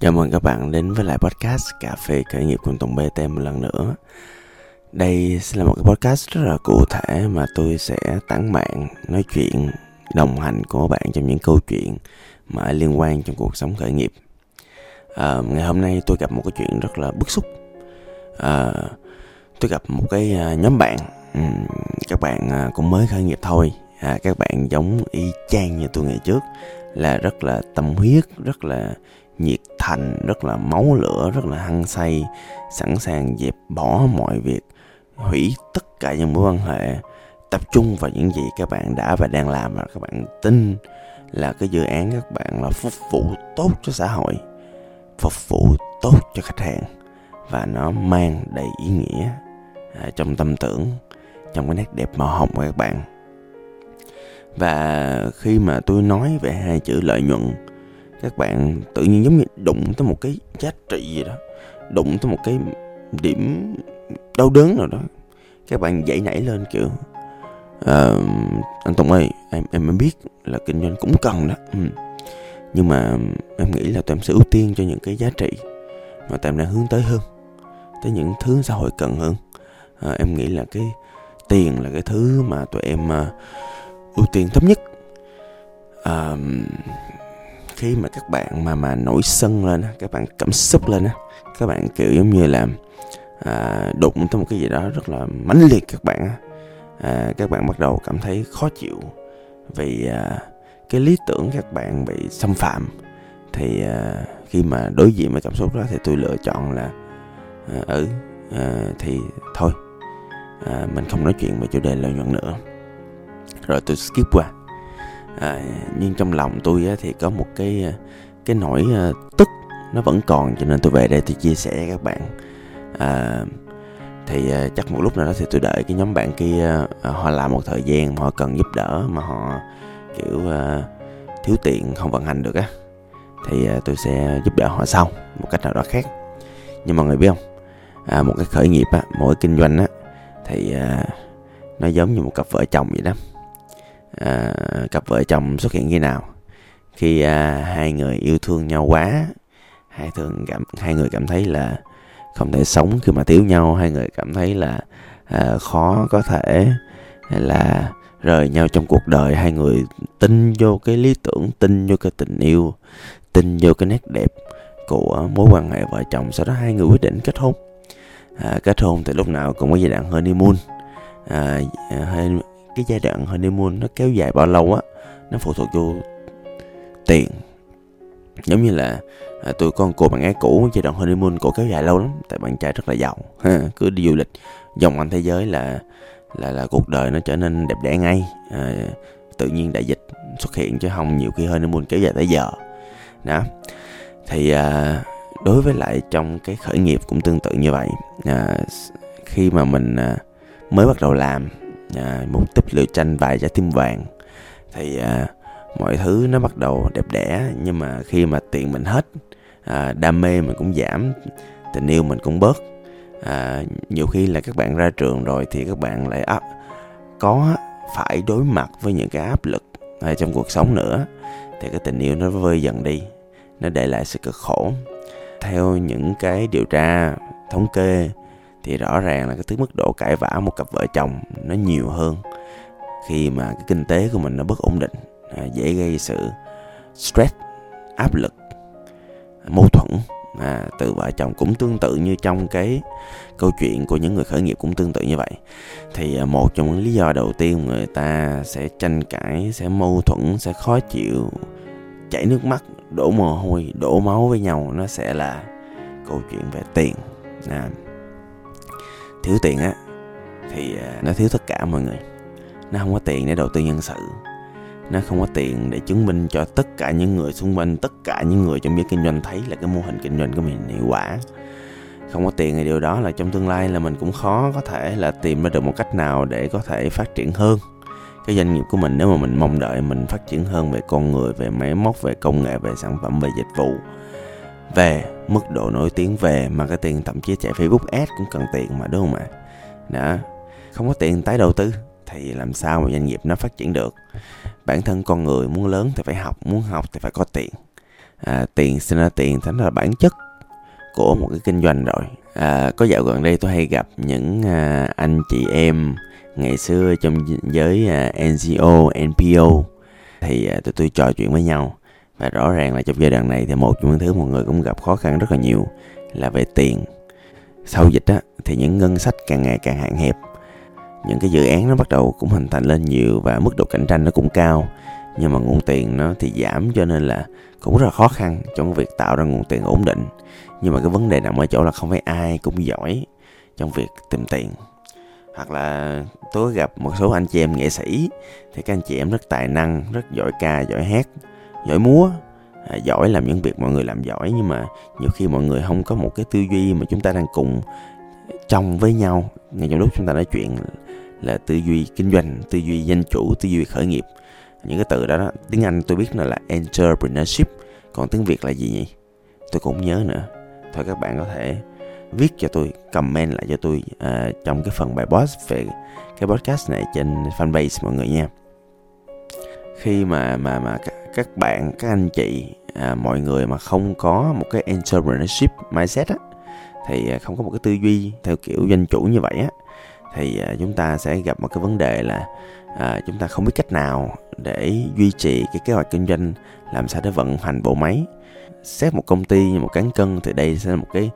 Chào mừng các bạn đến với lại podcast Cà phê khởi nghiệp cùng Tùng BT một lần nữa. Đây sẽ là một cái podcast rất là cụ thể mà tôi sẽ tán bạn nói chuyện đồng hành của bạn trong những câu chuyện mà liên quan trong cuộc sống khởi nghiệp. À, Ngày hôm nay tôi gặp một cái chuyện rất là bức xúc. À, Tôi gặp một cái à, nhóm bạn. Các bạn à, cũng mới khởi nghiệp thôi. À, Các bạn giống y chang như tôi ngày trước. Là rất là tâm huyết, rất là nhiệt thành rất là máu lửa rất là hăng say sẵn sàng dẹp bỏ mọi việc hủy tất cả những mối quan hệ. Tập trung vào những gì các bạn đã và đang làm và các bạn tin là cái dự án các bạn là phục vụ tốt cho xã hội phục vụ tốt cho khách hàng và nó mang đầy ý nghĩa à, trong tâm tưởng trong cái nét đẹp màu hồng của các bạn và khi mà tôi nói về hai chữ lợi nhuận các bạn tự nhiên giống như đụng tới một cái giá trị gì đó đụng tới một cái điểm đau đớn nào đó. Các bạn dậy nảy lên kiểu uh, anh Tùng ơi em em biết là kinh doanh cũng cần đó. Ừ. nhưng mà em nghĩ là tụi em sẽ ưu tiên cho những cái giá trị mà tụi em đang hướng tới hơn tới những thứ xã hội cần hơn. Uh, em nghĩ là cái tiền là cái thứ mà tụi em uh, ưu tiên thấp nhất. À, khi mà các bạn mà mà nổi sân lên các bạn cảm xúc lên á các bạn kiểu giống như là à, đụng tới một cái gì đó rất là mãnh liệt các bạn à, các bạn bắt đầu cảm thấy khó chịu vì à, cái lý tưởng các bạn bị xâm phạm. Thì à, khi mà đối diện với cảm xúc đó thì tôi lựa chọn là à, ừ à, thì thôi à, mình không nói chuyện về chủ đề lợi nhuận nữa rồi tôi skip qua. À, nhưng trong lòng tôi á, thì có một cái à, cái nỗi uh, tức nó vẫn còn cho nên tôi về đây tôi chia sẻ với các bạn. À, thì uh, chắc một lúc nào đó thì tôi đợi cái nhóm bạn kia uh, họ làm một thời gian mà họ cần giúp đỡ mà họ kiểu uh, thiếu tiện không vận hành được á thì uh, tôi sẽ giúp đỡ họ sau một cách nào đó khác. Nhưng mọi người biết không? À, một cái khởi nghiệp á mỗi kinh doanh á thì uh, nó giống như một cặp vợ chồng vậy đó à, cặp vợ chồng xuất hiện khi nào. Khi à, hai người yêu thương nhau quá hai thường cảm hai người cảm thấy là không thể sống khi mà thiếu nhau hai người cảm thấy là à, khó có thể là rời nhau trong cuộc đời. Hai người tin vô cái lý tưởng tin vô cái tình yêu tin vô cái nét đẹp của mối quan hệ vợ chồng. Sau đó hai người quyết định kết hôn. À, kết hôn thì lúc nào cũng có giai đoạn honeymoon. À, à cái giai đoạn honeymoon nó kéo dài bao lâu á nó phụ thuộc vô tiền. Giống như là à, tụi con cô bạn gái cũ giai đoạn honeymoon cổ kéo dài lâu lắm tại bạn trai rất là giàu ha, cứ đi du lịch vòng quanh thế giới là là là cuộc đời nó trở nên đẹp đẽ ngay. À, tự nhiên đại dịch xuất hiện chứ không nhiều khi honeymoon kéo dài tới giờ. Đó. Thì à, đối với lại trong cái khởi nghiệp cũng tương tự như vậy. À, khi mà mình à, mới bắt đầu làm à, một tích lựu tranh vài trái tim vàng. Thì à, mọi thứ nó bắt đầu đẹp đẽ nhưng mà khi mà tiền mình hết à, đam mê mình cũng giảm tình yêu mình cũng bớt. À, nhiều khi là các bạn ra trường rồi thì các bạn lại áp, có phải đối mặt với những cái áp lực à, trong cuộc sống nữa thì cái tình yêu nó vơi dần đi nó để lại sự cực khổ. Theo những cái điều tra thống kê thì rõ ràng là cái thứ mức độ cãi vã một cặp vợ chồng nó nhiều hơn khi mà cái kinh tế của mình nó bất ổn định à, dễ gây sự stress áp lực mâu thuẫn. À, từ vợ chồng cũng tương tự như trong cái câu chuyện của những người khởi nghiệp cũng tương tự như vậy. Thì à, một trong những lý do đầu tiên người ta sẽ tranh cãi sẽ mâu thuẫn sẽ khó chịu chảy nước mắt đổ mồ hôi đổ máu với nhau nó sẽ là câu chuyện về tiền. À, thiếu tiền á, thì à, nó thiếu tất cả mọi người. Nó không có tiền để đầu tư nhân sự. Nó không có tiền để chứng minh cho tất cả những người xung quanh, tất cả những người trong giới kinh doanh thấy là cái mô hình kinh doanh của mình hiệu quả. Không có tiền thì điều đó là trong tương lai là mình cũng khó có thể là tìm ra được một cách nào để có thể phát triển hơn cái doanh nghiệp của mình. Nếu mà mình mong đợi mình phát triển hơn về con người, về máy móc, về công nghệ, về sản phẩm, về dịch vụ về mức độ nổi tiếng về marketing thậm chí chạy Facebook Ads cũng cần tiền mà đúng không ạ? Đó. Không có tiền tái đầu tư thì làm sao mà doanh nghiệp nó phát triển được? Bản thân con người muốn lớn thì phải học muốn học thì phải có tiền. À, tiền sinh ra tiền thành là bản chất của một cái kinh doanh rồi. À, có dạo gần đây tôi hay gặp những à, anh chị em ngày xưa trong giới à, NGO, NPO thì à, tụi tôi trò chuyện với nhau và rõ ràng là trong giai đoạn này thì một trong những thứ mọi người cũng gặp khó khăn rất là nhiều là về tiền. Sau dịch á, thì những ngân sách càng ngày càng hạn hẹp. Những cái dự án nó bắt đầu cũng hình thành lên nhiều và mức độ cạnh tranh nó cũng cao. Nhưng mà nguồn tiền nó thì giảm cho nên là cũng rất là khó khăn trong việc tạo ra nguồn tiền ổn định. Nhưng mà cái vấn đề nằm ở chỗ là không phải ai cũng giỏi trong việc tìm tiền. Hoặc là tôi gặp một số anh chị em nghệ sĩ thì các anh chị em rất tài năng, rất giỏi ca, giỏi hát giỏi múa. À, giỏi làm những việc mọi người làm giỏi nhưng mà nhiều khi mọi người không có một cái tư duy mà chúng ta đang cùng trong với nhau. Ngay trong lúc chúng ta nói chuyện là tư duy kinh doanh tư duy danh chủ tư duy khởi nghiệp. Những cái từ đó, đó tiếng anh tôi biết nó là entrepreneurship. Còn tiếng việt là gì nhỉ? Tôi cũng nhớ nữa. Thôi các bạn có thể viết cho tôi comment lại cho tôi uh, trong cái phần bài post về cái podcast này trên fanpage mọi người nha. Khi mà mà mà các bạn các anh chị à, mọi người mà không có một cái entrepreneurship mindset á thì à, không có một cái tư duy theo kiểu doanh chủ như vậy á thì à, chúng ta sẽ gặp một cái vấn đề là à, chúng ta không biết cách nào để duy trì cái kế hoạch kinh doanh làm sao để vận hành bộ máy. Xét một công ty như một cán cân thì đây sẽ là một cái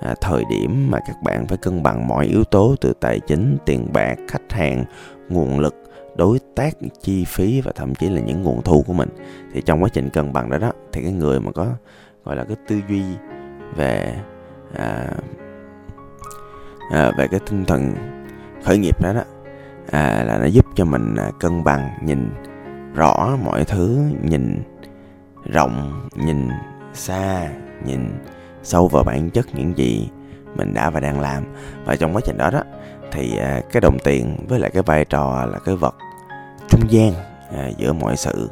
à, thời điểm mà các bạn phải cân bằng mọi yếu tố từ tài chính tiền bạc khách hàng nguồn lực đối tác chi phí và thậm chí là những nguồn thu của mình. Thì trong quá trình cân bằng đó đó thì cái người mà có gọi là cái tư duy về à, à, về cái tinh thần khởi nghiệp đó đó à, là nó giúp cho mình à, cân bằng nhìn rõ mọi thứ nhìn rộng nhìn xa nhìn sâu vào bản chất những gì mình đã và đang làm. Và trong quá trình đó đó thì à, cái đồng tiền với lại cái vai trò là cái vật trung gian à, giữa mọi sự,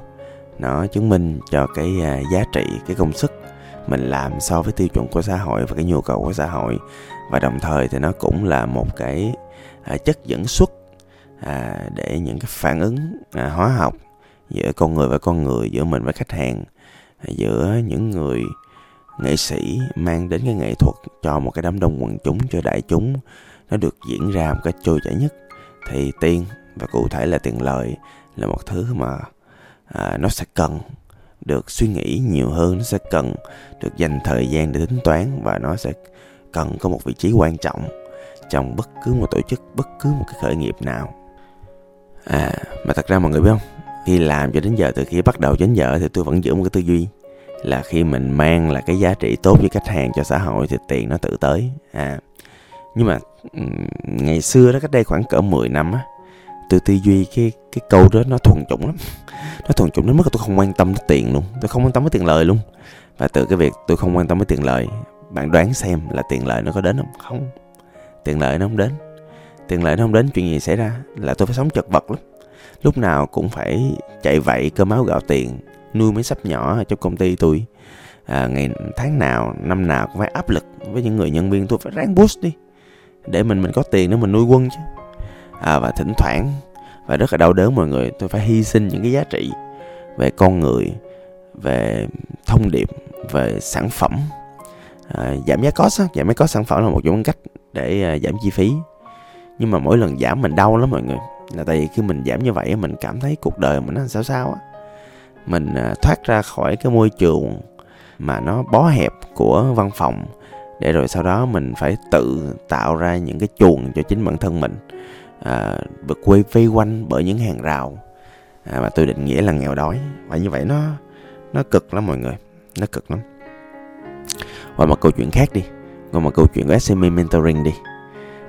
nó chứng minh cho cái à, giá trị, cái công sức mình làm so với tiêu chuẩn của xã hội và cái nhu cầu của xã hội. Và đồng thời thì nó cũng là một cái chất dẫn xuất để những cái phản ứng hóa học giữa con người và con người, giữa mình với khách hàng giữa những người nghệ sĩ mang đến cái nghệ thuật cho một cái đám đông quần chúng, cho đại chúng nó được diễn ra một cách trôi chảy nhất. Thì tiền và cụ thể là tiền lời là một thứ mà à, nó sẽ cần được suy nghĩ nhiều hơn nó sẽ cần được dành thời gian để tính toán và nó sẽ cần có một vị trí quan trọng trong bất cứ một tổ chức bất cứ một cái khởi nghiệp nào. À mà thật ra mọi người biết không? Khi làm cho đến giờ từ khi bắt đầu đến giờ thì tôi vẫn giữ một cái tư duy là khi mình mang là cái giá trị tốt với khách hàng cho xã hội thì tiền nó tự tới. À nhưng mà ngày xưa đó cách đây khoảng cỡ 10 năm á từ tư duy cái cái câu đó nó thuần chủng lắm. Nó thuần chủng đến mức là tôi không quan tâm đến tiền luôn. Tôi không quan tâm đến tiền lời luôn. Và từ cái việc tôi không quan tâm đến tiền lời bạn đoán xem là tiền lợi nó có đến không? Không. Tiền lợi nó không đến. Tiền lợi nó không đến chuyện gì xảy ra là tôi phải sống chật vật lắm. Lúc nào cũng phải chạy vậy cơ máu gạo tiền nuôi mấy sắp nhỏ ở trong công ty tôi. À, ngày tháng nào năm nào cũng phải áp lực với những người nhân viên. Tôi phải ráng boost đi để mình mình có tiền để mình nuôi quân chứ. À, và thỉnh thoảng và rất là đau đớn mọi người tôi phải hy sinh những cái giá trị về con người về thông điệp về sản phẩm. À, giảm giá cost á, giảm giá cost sản phẩm là một trong cách để à, giảm chi phí. Nhưng mà mỗi lần giảm mình đau lắm mọi người. Là tại vì khi mình giảm như vậy mình cảm thấy cuộc đời mình nó sao sao á. Mình à, thoát ra khỏi cái môi trường mà nó bó hẹp của văn phòng để rồi sau đó mình phải tự tạo ra những cái chuồng cho chính bản thân mình à, được quay vây quanh bởi những hàng rào. À, mà tôi định nghĩa là nghèo đói. Và như vậy nó nó cực lắm mọi người nó cực lắm. Qua một câu chuyện khác đi qua một câu chuyện của SME Mentoring đi.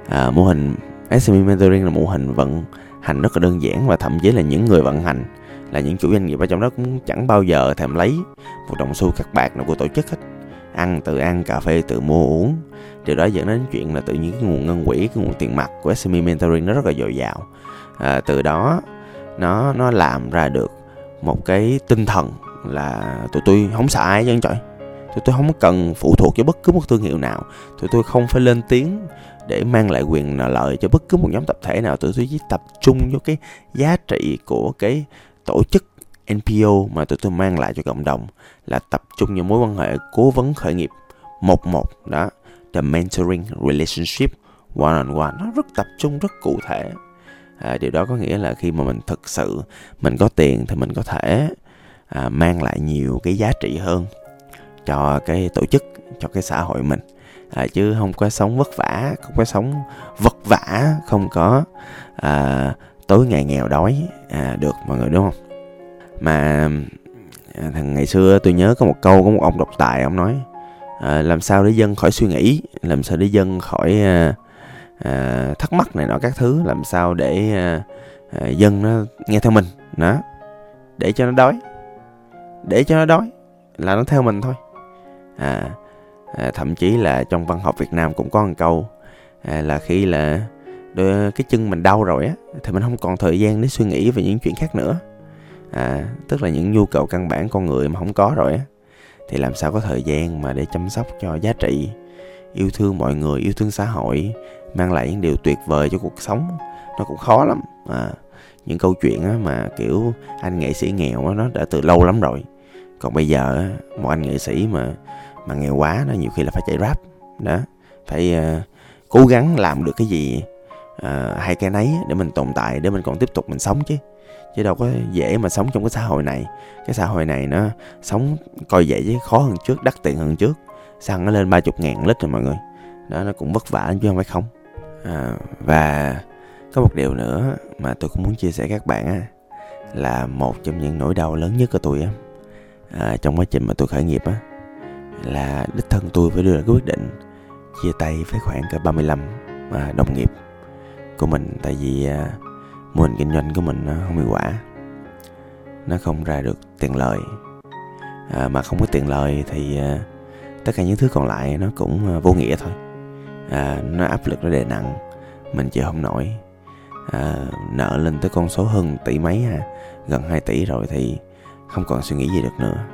À, mô hình SME Mentoring là mô hình vận hành rất là đơn giản và thậm chí là những người vận hành là những chủ doanh nghiệp ở trong đó cũng chẳng bao giờ thèm lấy một đồng xu các bạc nào của tổ chức hết ăn tự ăn cà phê tự mua uống. Điều đó dẫn đến chuyện là tự nhiên cái nguồn ngân quỹ cái nguồn tiền mặt của SME Mentoring nó rất là dồi dào. À, từ đó nó nó làm ra được một cái tinh thần là tụi tôi không sợ ai chứ trời tụi tôi không cần phụ thuộc cho bất cứ một thương hiệu nào. Tụi tôi không phải lên tiếng để mang lại quyền lợi cho bất cứ một nhóm tập thể nào. Tụi tôi chỉ tập trung vô cái giá trị của cái tổ chức NPO mà tụi tôi mang lại cho cộng đồng là tập trung những mối quan hệ cố vấn khởi nghiệp. Một một đó the mentoring relationship one on one nó rất tập trung rất cụ thể. À, điều đó có nghĩa là khi mà mình thực sự mình có tiền thì mình có thể à, mang lại nhiều cái giá trị hơn cho cái tổ chức cho cái xã hội mình. À, chứ không có sống vất vả không có sống vật vả không có à, tối ngày nghèo đói à, được mọi người đúng không? Mà à, thằng ngày xưa tôi nhớ có một câu có một ông độc tài ông nói à, làm sao để dân khỏi suy nghĩ làm sao để dân khỏi à, à, thắc mắc này nọ các thứ làm sao để à, à, dân nó nghe theo mình? Đó. Để cho nó đói. Để cho nó đói là nó theo mình thôi. À, à thậm chí là trong văn học Việt Nam cũng có một câu à, là khi là đôi, cái chân mình đau rồi á thì mình không còn thời gian để suy nghĩ về những chuyện khác nữa à, tức là những nhu cầu căn bản con người mà không có rồi á thì làm sao có thời gian mà để chăm sóc cho giá trị yêu thương mọi người yêu thương xã hội mang lại những điều tuyệt vời cho cuộc sống? Nó cũng khó lắm. À, những câu chuyện á, mà kiểu anh nghệ sĩ nghèo á, nó đã từ lâu lắm rồi. Còn bây giờ á, một anh nghệ sĩ mà mà nghèo quá nó nhiều khi là phải chạy rap đó phải uh, cố gắng làm được cái gì Ờ, à, hay cái nấy để mình tồn tại để mình còn tiếp tục mình sống chứ. Chứ đâu có dễ mà sống trong cái xã hội này. Cái xã hội này nó sống coi dễ chứ khó hơn trước đắt tiền hơn trước. Xăng nó lên ba chục ngàn lít rồi mọi người. Đó nó cũng vất vả chứ không phải không. À, và có một điều nữa mà tôi cũng muốn chia sẻ các bạn á là một trong những nỗi đau lớn nhất của tôi á à, trong quá trình mà tôi khởi nghiệp á là đích thân tôi phải đưa ra quyết định chia tay với khoảng cả 35 à, đồng nghiệp của mình tại vì à, mô hình kinh doanh của mình nó không hiệu quả. Nó không ra được tiền lời à, mà không có tiền lời thì à, tất cả những thứ còn lại nó cũng à, vô nghĩa thôi. À, nó áp lực nó đè nặng. Mình chịu không nổi. À, nợ lên tới con số hơn tỷ mấy ha gần 2 tỷ rồi thì không còn suy nghĩ gì được nữa.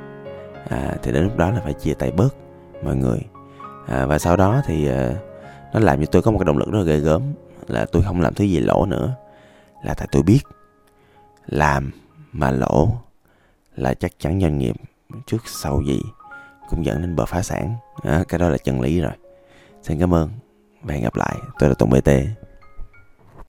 À, thì đến lúc đó là phải chia tay bớt mọi người. À, và sau đó thì à, nó làm cho tôi có một cái động lực rất là ghê gớm là tôi không làm thứ gì lỗ nữa. Là tại tôi biết làm mà lỗ là chắc chắn doanh nghiệp trước sau gì cũng dẫn đến bờ phá sản. À, cái đó là chân lý rồi. Xin cảm ơn. Và hẹn gặp lại. Tôi là tùng bt